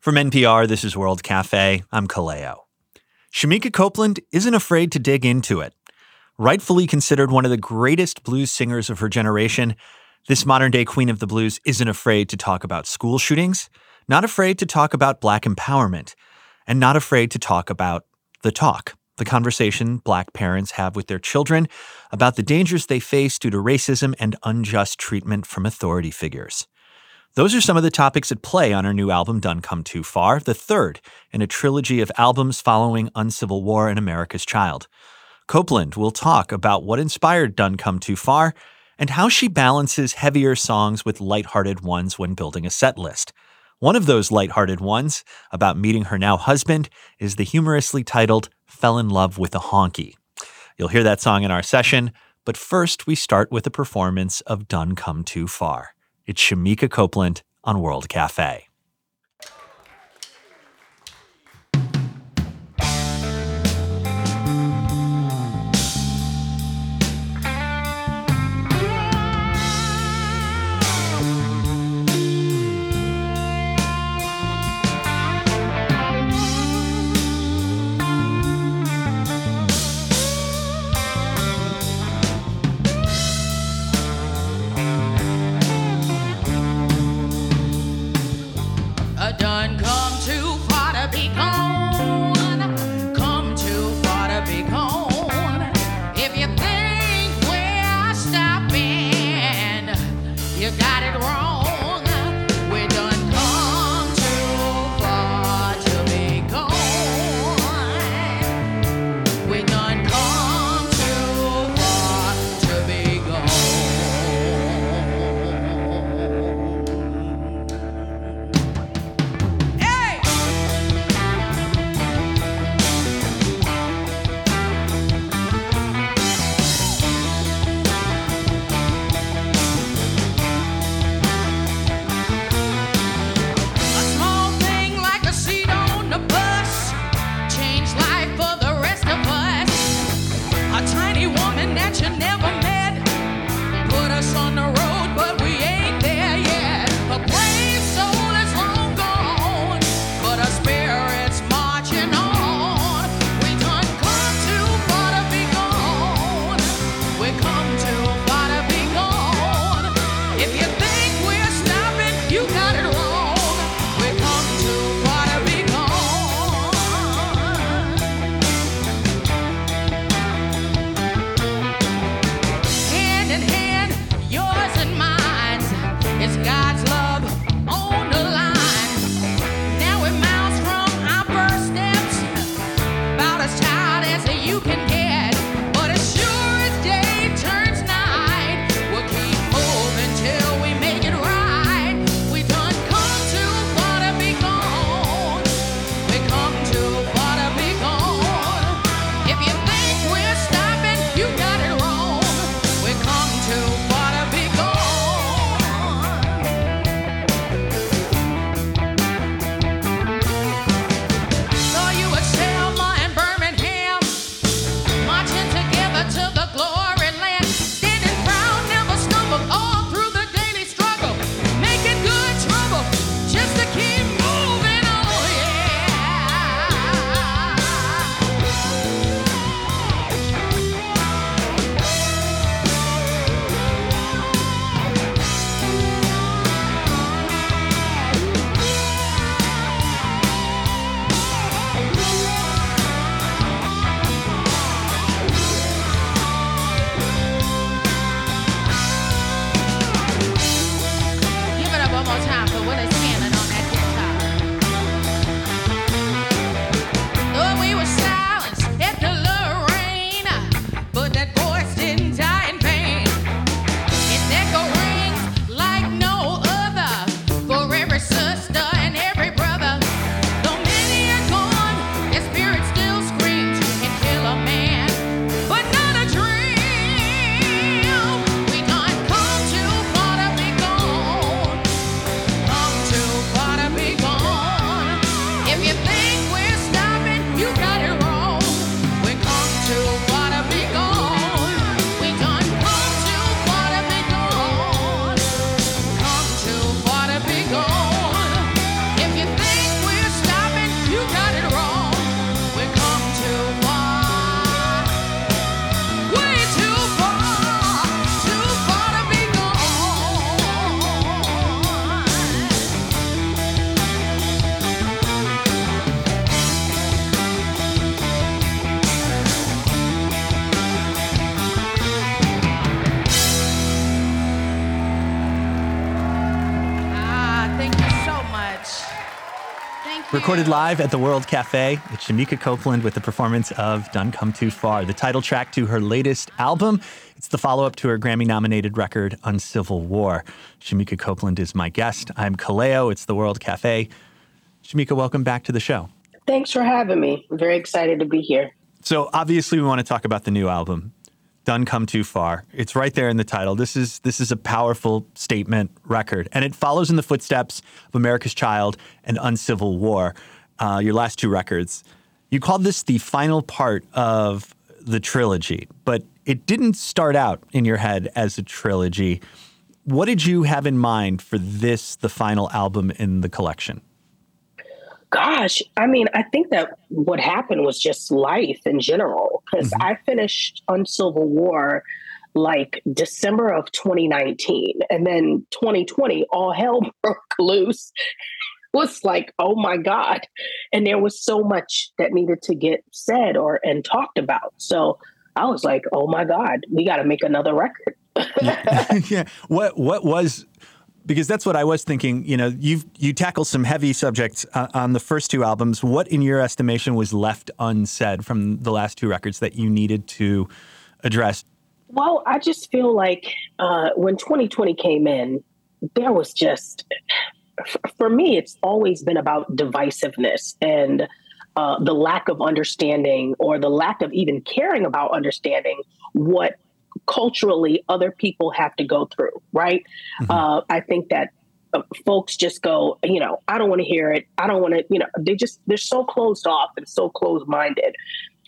From NPR, this is World Cafe. I'm Kaleo. Shemekia Copeland isn't afraid to dig into it. Rightfully considered one of the greatest blues singers of her generation, this modern day queen of the blues isn't afraid to talk about school shootings, not afraid to talk about black empowerment, and not afraid to talk about the talk, the conversation black parents have with their children about the dangers they face due to racism and unjust treatment from authority figures. Those are some of the topics at play on her new album, Done Come Too Far, the third in a trilogy of albums following Uncivil War and America's Child. Copeland will talk about what inspired Done Come Too Far and how she balances heavier songs with lighthearted ones when building a set list. One of those lighthearted ones, about meeting her now husband, is the humorously titled Fell in Love with a Honky. You'll hear that song in our session, but first we start with a performance of Done Come Too Far. It's Shemekia Copeland on World Cafe. Recorded live at the World Cafe, it's Shemekia Copeland with the performance of Done Come Too Far, the title track to her latest album. It's the follow up to her Grammy nominated record, Uncivil War. Shemekia Copeland is my guest. I'm Kaleo. It's the World Cafe. Shemekia, welcome back to the show. Thanks for having me. I'm very excited to be here. So, obviously, we want to talk about the new album, Done Come Too Far. It's right there in the title. This is this is a powerful statement record, and it follows in the footsteps of America's Child and Uncivil War, uh, your last two records. You called this the final part of the trilogy, but it didn't start out in your head as a trilogy. What did you have in mind for this, the final album in the collection? Gosh, I mean, I think that what happened was just life in general because mm-hmm. I finished Uncivil War like December of 2019 and then 2020 all hell broke loose. Was like oh my god. And there was so much that needed to get said or and talked about. So I was like oh my god we got to make another record. Yeah. yeah. What what was because that's what I was thinking. You know, you you tackle some heavy subjects uh, on the first two albums. What, in your estimation, was left unsaid from the last two records that you needed to address? Well, I just feel like uh, when 2020 came in, there was just, for me, it's always been about divisiveness and uh, the lack of understanding or the lack of even caring about understanding what culturally other people have to go through, right? Mm-hmm. Uh, I think that uh, folks just go, you know, I don't want to hear it. I don't want to, you know, they just, they're so closed off and so closed minded.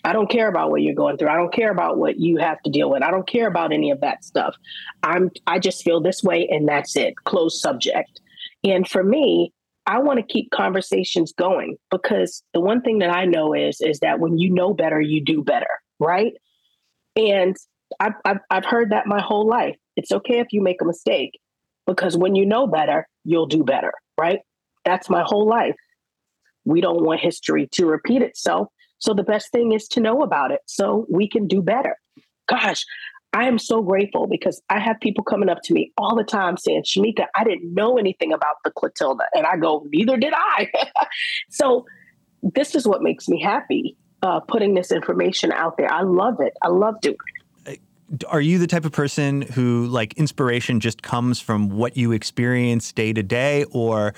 I don't care about what you're going through. I don't care about what you have to deal with. I don't care about any of that stuff. I'm, I just feel this way and that's it. Closed subject. And for me, I want to keep conversations going because the one thing that I know is, is that when you know better, you do better. Right. And I've, I've, I've heard that my whole life. It's okay if you make a mistake because when you know better, you'll do better, right? That's my whole life. We don't want history to repeat itself. So the best thing is to know about it so we can do better. Gosh, I am so grateful because I have people coming up to me all the time saying, Shemekia, I didn't know anything about the Clotilda. And I go, neither did I. so this is what makes me happy, uh, putting this information out there. I love it. I love doing it are you the type of person who like inspiration just comes from what you experience day to day? Or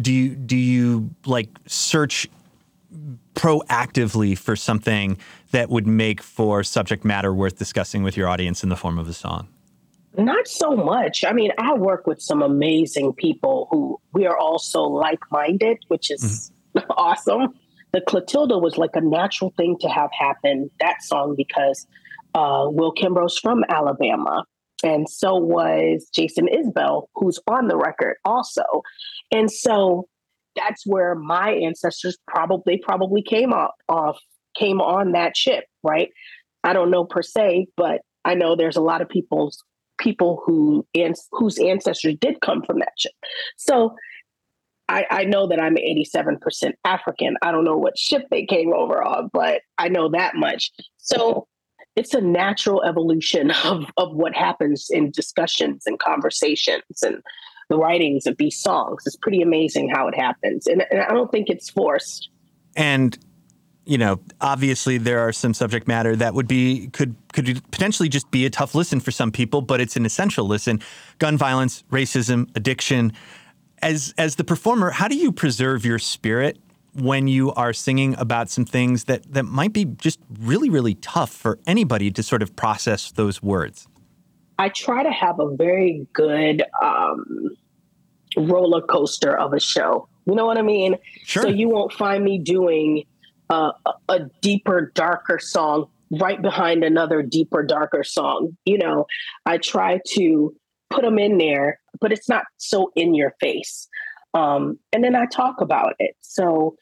do you do you like search proactively for something that would make for subject matter worth discussing with your audience in the form of a song? Not so much. I mean i work with some amazing people who we are also like-minded which is mm-hmm. awesome. The clotilda was like a natural thing to have happen that song because uh, Will Kimbrough's from Alabama. And so was Jason Isbell, who's on the record also. And so that's where my ancestors probably probably came off, off came on that ship, right? I don't know per se, but I know there's a lot of people's people who and whose ancestors did come from that ship. So I, I know that I'm 87% African. I don't know what ship they came over on, but I know that much. So it's a natural evolution of, of what happens in discussions and conversations and the writings of these songs. It's pretty amazing how it happens. And, and I don't think it's forced. And you know, obviously there are some subject matter that would be could could potentially just be a tough listen for some people, but it's an essential listen. Gun violence, racism, addiction. As as the performer, how do you preserve your spirit when you are singing about some things that, that might be just really, really tough for anybody to sort of process those words? I try to have a very good um, roller coaster of a show. You know what I mean? Sure. So you won't find me doing a, a deeper, darker song right behind another deeper, darker song. You know, I try to put them in there, but it's not so in your face. Um, and then I talk about it. So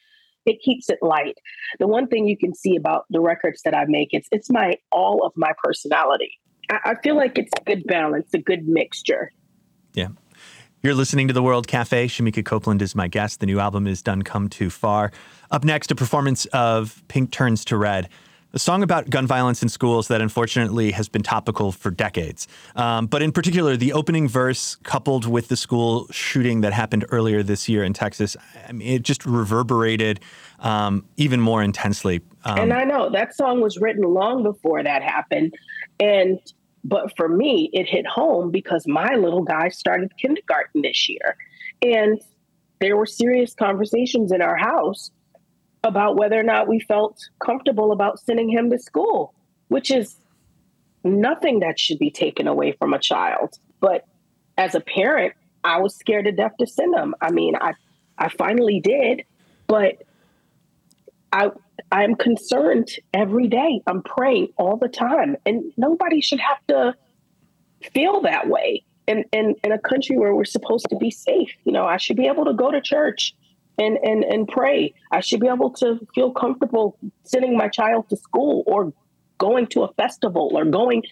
it keeps it light. The one thing you can see about the records that I make, it's it's my all of my personality. I, I feel like it's a good balance, a good mixture. Yeah. You're listening to the World Cafe. Shemekia Copeland is my guest. The new album is Done Come Too Far. Up next, a performance of Pink Turns to Red. A song about gun violence in schools that unfortunately has been topical for decades. Um, but in particular, the opening verse, coupled with the school shooting that happened earlier this year in Texas, I mean, it just reverberated um, even more intensely. Um, and I know that song was written long before that happened. And but for me, it hit home because my little guy started kindergarten this year. And there were serious conversations in our house about whether or not we felt comfortable about sending him to school, which is nothing that should be taken away from a child. But as a parent, I was scared to death to send him. I mean, I I finally did, but I I'm concerned every day. I'm praying all the time. And nobody should have to feel that way in, in, in a country where we're supposed to be safe. You know, I should be able to go to church and and and pray. I should be able to feel comfortable sending my child to school or going to a festival or going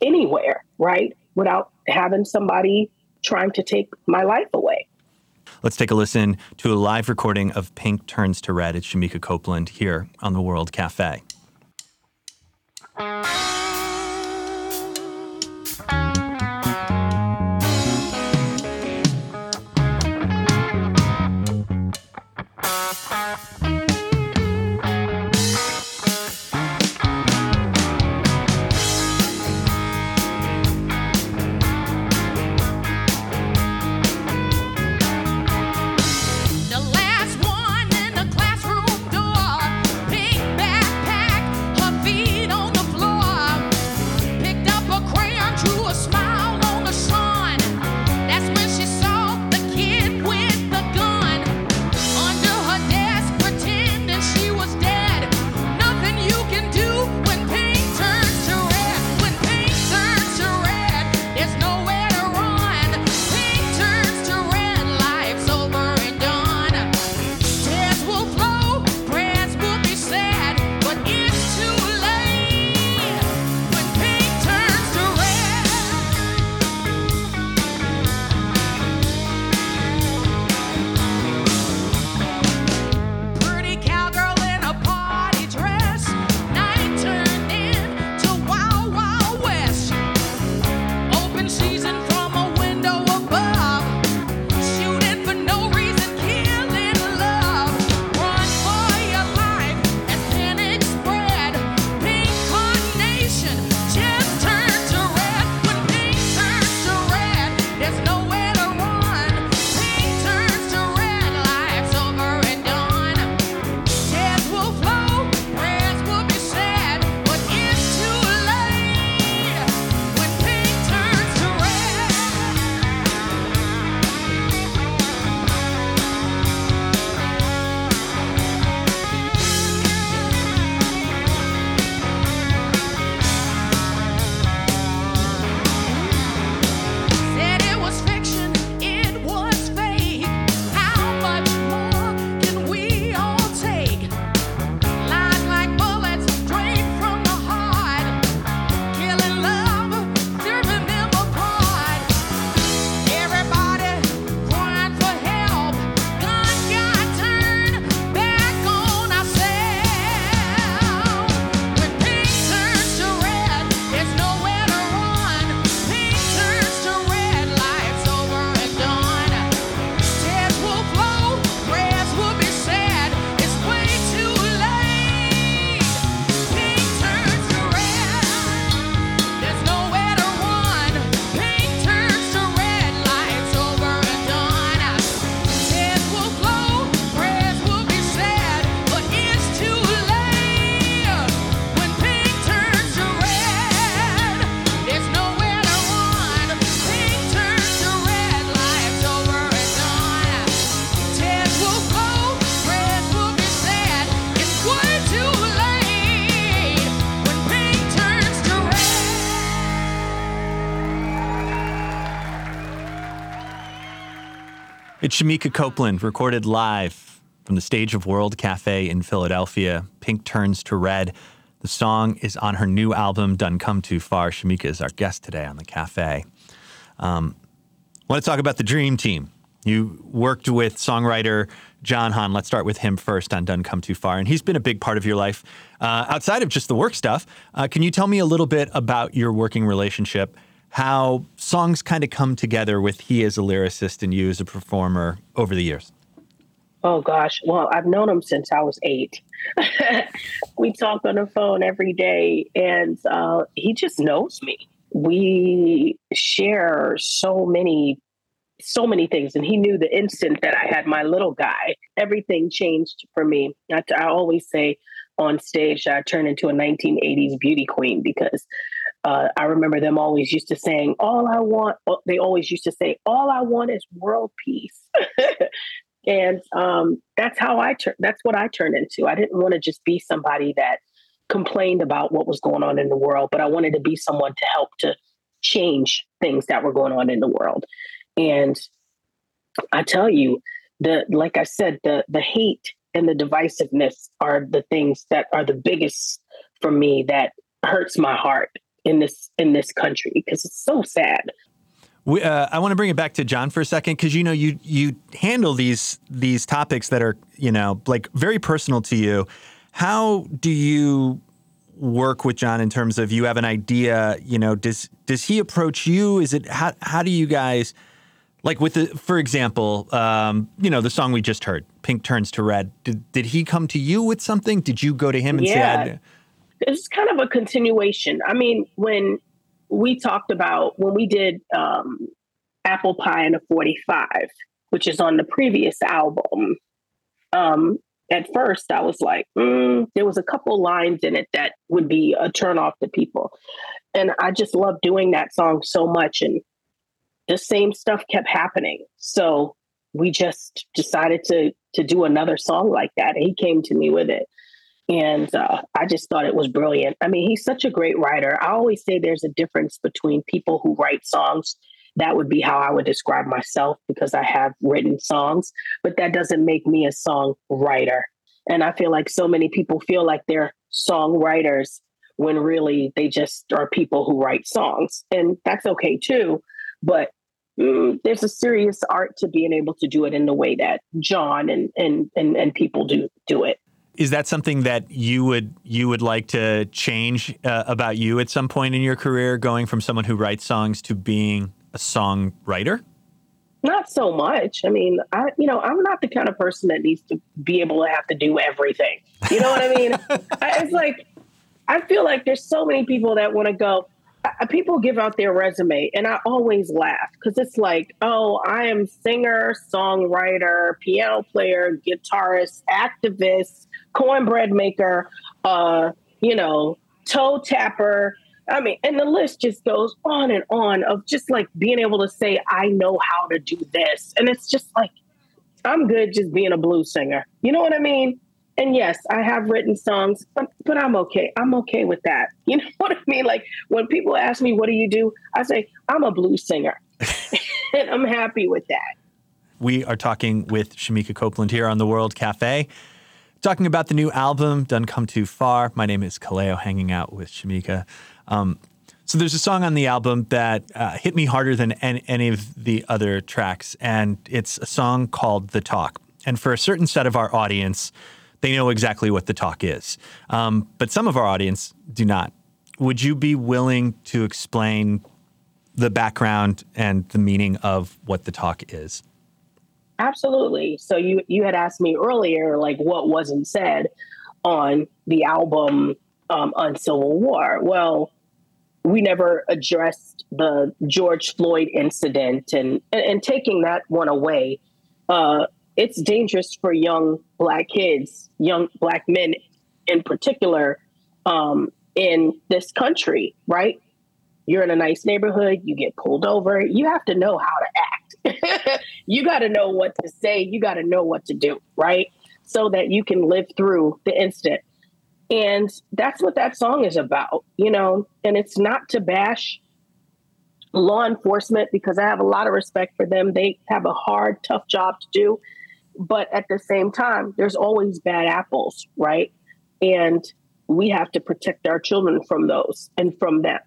anywhere, right? Without having somebody trying to take my life away. Let's take a listen to a live recording of Pink Turns to Red. It's Shemekia Copeland here on the World Cafe. Shemekia Copeland, recorded live from the stage of World Cafe in Philadelphia. Pink Turns to Red. The song is on her new album, Done Come Too Far. Shemekia is our guest today on the cafe. Um, I want to talk about the Dream Team. You worked with songwriter John Hahn. Let's start with him first on Done Come Too Far. And he's been a big part of your life uh, outside of just the work stuff. Uh, can you tell me a little bit about your working relationship, how songs kind of come together with he as a lyricist and you as a performer over the years? Oh gosh. Well, I've known him since I was eight. we talk on the phone every day, and uh, he just knows me. We share so many, so many things, and he knew the instant that I had my little guy, everything changed for me. I, I always say on stage, I turned into a 1980s beauty queen because uh, I remember them always used to saying, "All I want." They always used to say, "All I want is world peace." And um, that's how I turn. That's what I turned into. I didn't want to just be somebody that complained about what was going on in the world, but I wanted to be someone to help to change things that were going on in the world. And I tell you, the like I said, the the hate and the divisiveness are the things that are the biggest for me that hurts my heart in this in this country because it's so sad we, uh, I want to bring it back to John for a second because you know you you handle these these topics that are you know like very personal to you. How do you work with John in terms of you have an idea? You know, does does he approach you? Is it how how do you guys like with the for example, um, you know the song we just heard, "Pink Turns to Red." Did did he come to you with something? Did you go to him and yeah. say? It's kind of a continuation. I mean, when we talked about when we did um, Apple Pie and a 45, which is on the previous album. Um, at first, I was like, mm, there was a couple lines in it that would be a turn off to people. And I just loved doing that song so much. And the same stuff kept happening. So we just decided to to do another song like that. He came to me with it. And uh, I just thought it was brilliant. I mean, he's such a great writer. I always say there's a difference between people who write songs. That would be how I would describe myself because I have written songs, but that doesn't make me a songwriter. And I feel like so many people feel like they're songwriters when really they just are people who write songs. And that's okay too. But mm, there's a serious art to being able to do it in the way that John and and and, and people do do it. Is that something that you would you would like to change uh, about you at some point in your career, going from someone who writes songs to being a songwriter? Not so much. I mean, I you know I'm not the kind of person that needs to be able to have to do everything. You know what I mean? I, it's like I feel like there's so many people that want to go people give out their resume and I always laugh because it's like, oh, I am singer, songwriter, piano player, guitarist, activist, cornbread maker, uh, you know, toe tapper. I mean, and the list just goes on and on of just like being able to say, I know how to do this. And it's just like, I'm good just being a blues singer. You know what I mean? and yes, I have written songs, but but I'm okay. I'm okay with that. You know what I mean? Like when people ask me, "What do you do?" I say, "I'm a blues singer," and I'm happy with that. We are talking with Shemekia Copeland here on the World Cafe, talking about the new album "Done Come Too Far." My name is Kaleo, hanging out with Shemekia. Um, so there's a song on the album that uh, hit me harder than any, any of the other tracks, and it's a song called "The Talk." And for a certain set of our audience, they know exactly what the talk is. Um, but some of our audience do not. Would you be willing to explain the background and the meaning of what the talk is? Absolutely. So you you had asked me earlier, like what wasn't said on the album um, Uncivil War. Well, we never addressed the George Floyd incident, and and, and taking that one away, uh, it's dangerous for young black kids, young black men in particular, um, in this country, right? You're in a nice neighborhood, you get pulled over, you have to know how to act. you got to know what to say, you got to know what to do, right? So that you can live through the incident. And that's what that song is about, you know, and it's not to bash law enforcement because I have a lot of respect for them. They have a hard, tough job to do. But at the same time, there's always bad apples, right? And we have to protect our children from those and from them.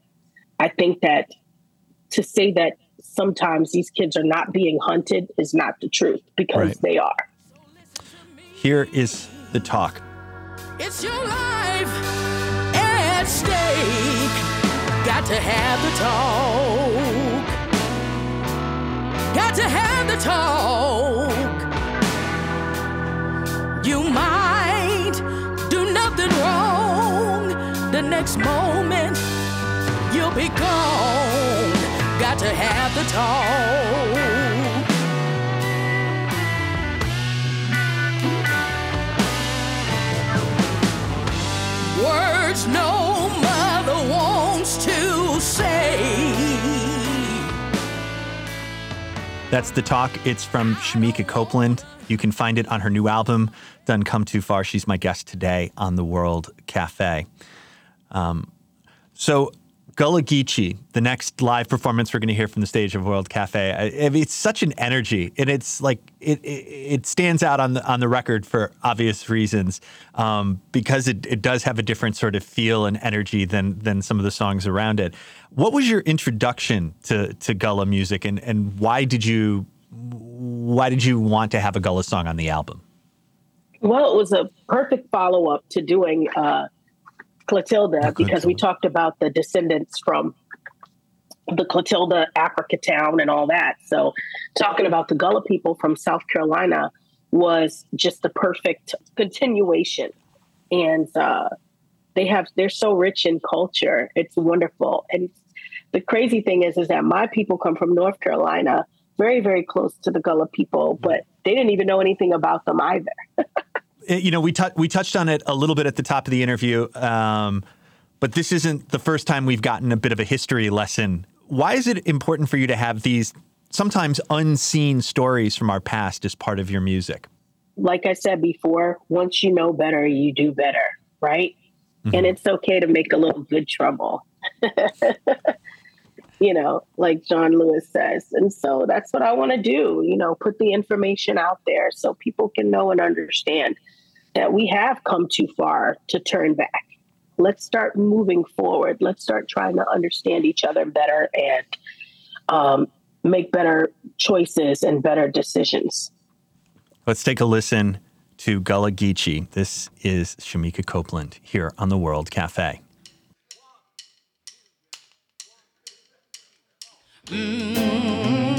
I think that to say that sometimes these kids are not being hunted is not the truth because right. they are. Here is the talk. It's your life at stake. Got to have the talk. Got to have the talk. You might do nothing wrong. The next moment, you'll be gone. To have the talk. Words no mother wants to say. That's the talk. It's from Shemekia Copeland. You can find it on her new album, Done Come Too Far. She's my guest today on the World Cafe. Um, so, Gullah Geechee, the next live performance we're going to hear from the stage of World Cafe. I, it's such an energy, and it's like it, it, it stands out on the on the record for obvious reasons, um, because it, it does have a different sort of feel and energy than than some of the songs around it. What was your introduction to to Gullah music, and and why did you why did you want to have a Gullah song on the album? Well, it was a perfect follow up to doing. Uh, Clotilda because we talked about the descendants from the Clotilda Africatown and all that. So talking about the Gullah people from South Carolina was just the perfect continuation. And uh, they have they're so rich in culture. It's wonderful. And the crazy thing is is that my people come from North Carolina, very, very close to the Gullah people, but they didn't even know anything about them either. Uh, you know, we t- we touched on it a little bit at the top of the interview, um, but this isn't the first time we've gotten a bit of a history lesson. Why is it important for you to have these sometimes unseen stories from our past as part of your music? Like I said before, once you know better, you do better, right? Mm-hmm. And it's okay to make a little good trouble. you know, like John Lewis says. And so that's what I want to do, you know, put the information out there so people can know and understand that we have come too far to turn back. Let's start moving forward. Let's start trying to understand each other better and um, make better choices and better decisions. Let's take a listen to Gullah Geechee. This is Shemekia Copeland here on the World Cafe. Mm-hmm.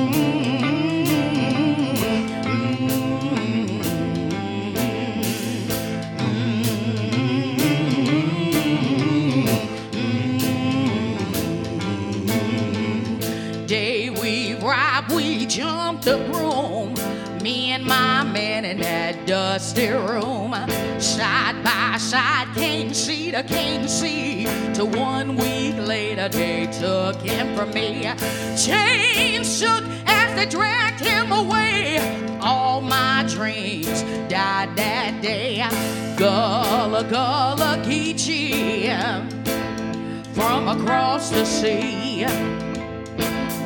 And my man in that dusty room. Side by side, can't see to can't see. To one week later, they took him from me. Chains shook as they dragged him away. All my dreams died that day. Gullah, Gullah, Geechee from across the sea.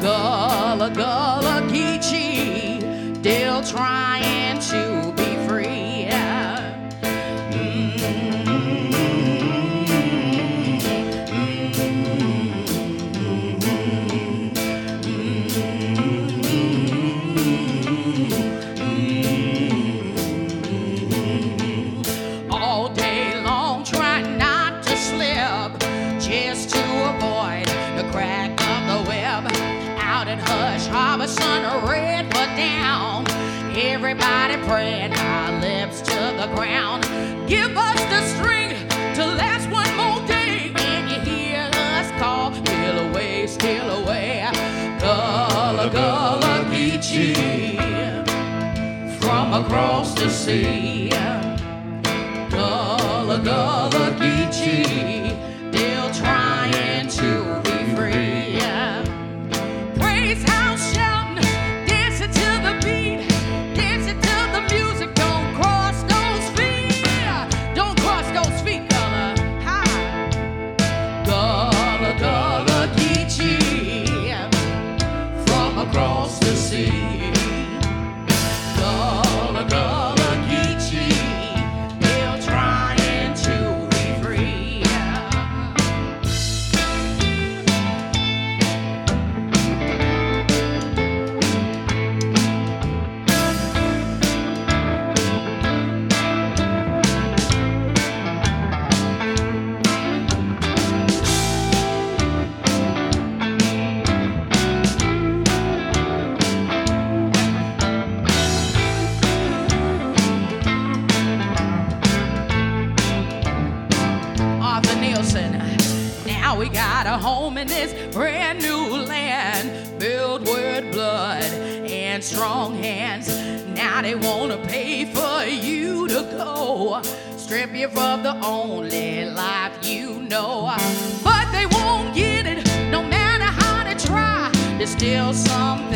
Gullah, Gullah, Geechee, still trying to Everybody praying our lips to the ground. Give us the strength to last one more day. And you hear us call, steal away, steal away. Gullah, Gullah, Geechee from across the sea. Gullah, Gullah, Geechee, you of the only life you know. But they won't get it, no matter how they try. There's still some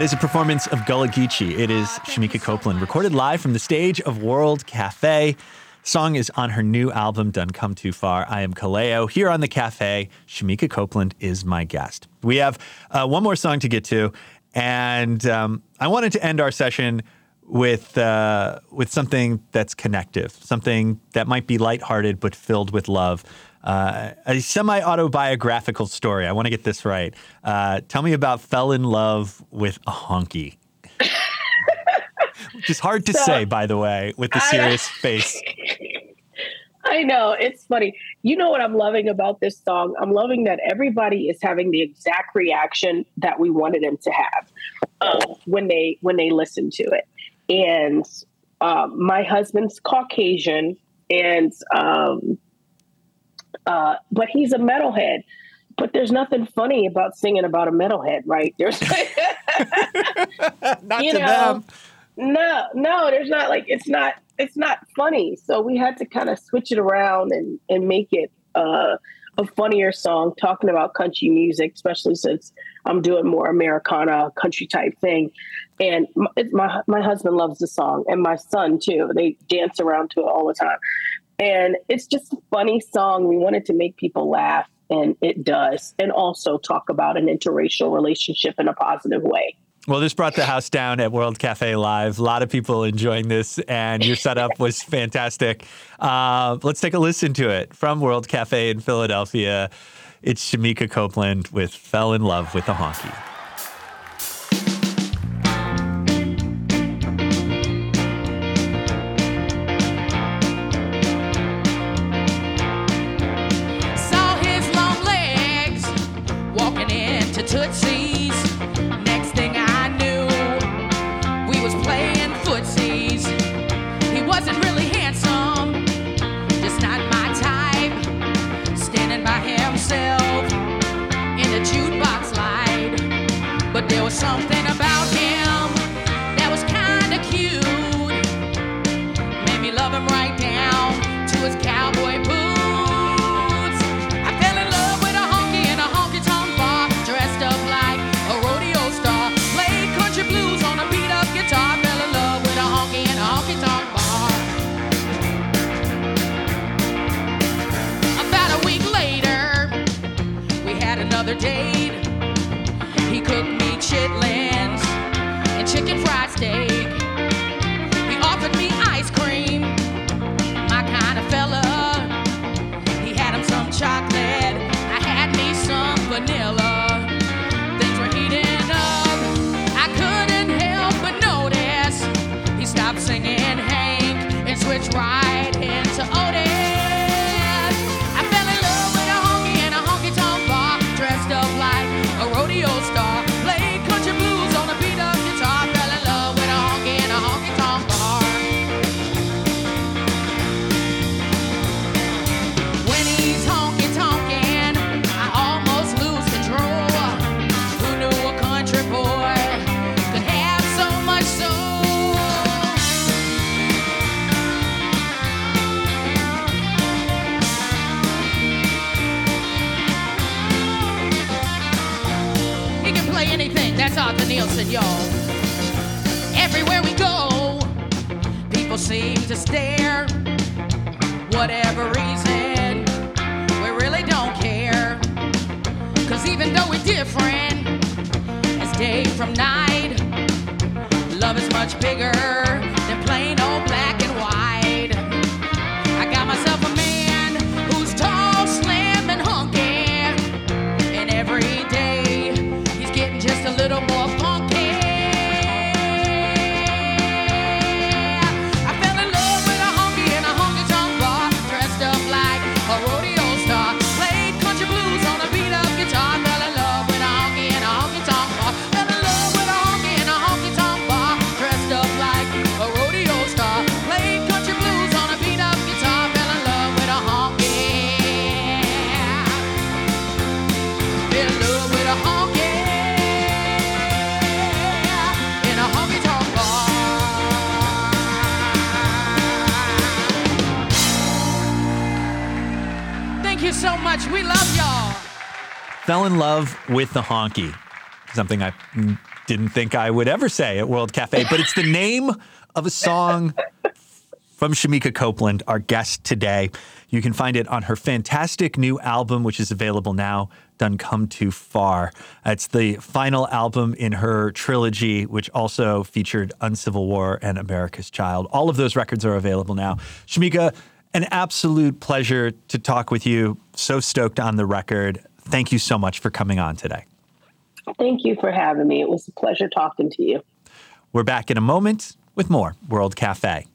That is a performance of Gullah Geechee. It is Shemekia Copeland, recorded live from the stage of World Cafe. Song is on her new album, Done Come Too Far. I am Kaleo. Here on the cafe, Shemekia Copeland is my guest. We have uh, one more song to get to, and um, I wanted to end our session with uh, with something that's connective, something that might be lighthearted but filled with love. Uh, a semi autobiographical story. I want to get this right. Uh, tell me about fell in love with a honky. Which is hard to So- say, by the way, with the I- serious face. I know it's funny. You know what I'm loving about this song? I'm loving that everybody is having the exact reaction that we wanted them to have um, when they when they listen to it. And um, my husband's Caucasian, and um, uh, but he's a metalhead. But there's nothing funny about singing about a metalhead, right? There's Not You to know, them. no, no, there's not like it's not it's not funny. So we had to kind of switch it around and and make it uh, a funnier song talking about country music, especially since I'm doing more Americana country type thing. And my, it's my my husband loves the song, and my son too. They dance around to it all the time, and it's just a funny song. We wanted to make people laugh, and it does, and also talk about an interracial relationship in a positive way. Well, this brought the house down at World Cafe Live. A lot of people enjoying this, and your setup was fantastic. Uh, let's take a listen to it from World Cafe in Philadelphia. It's Shemekia Copeland with Fell in Love with a Honky. Nielsen, y'all. Everywhere we go, people seem to stare. Whatever reason, we really don't care. Cause even though we're different, it's day from night. Love is much bigger Fell in love with the honky. Something I didn't think I would ever say at World Cafe, but it's the name of a song from Shemekia Copeland, our guest today. You can find it on her fantastic new album, which is available now, Done Come Too Far. It's the final album in her trilogy, which also featured Uncivil War and America's Child. All of those records are available now. Shamika, an absolute pleasure to talk with you. So stoked on the record. Thank you so much for coming on today. Thank you for having me. It was a pleasure talking to you. We're back in a moment with more World Cafe.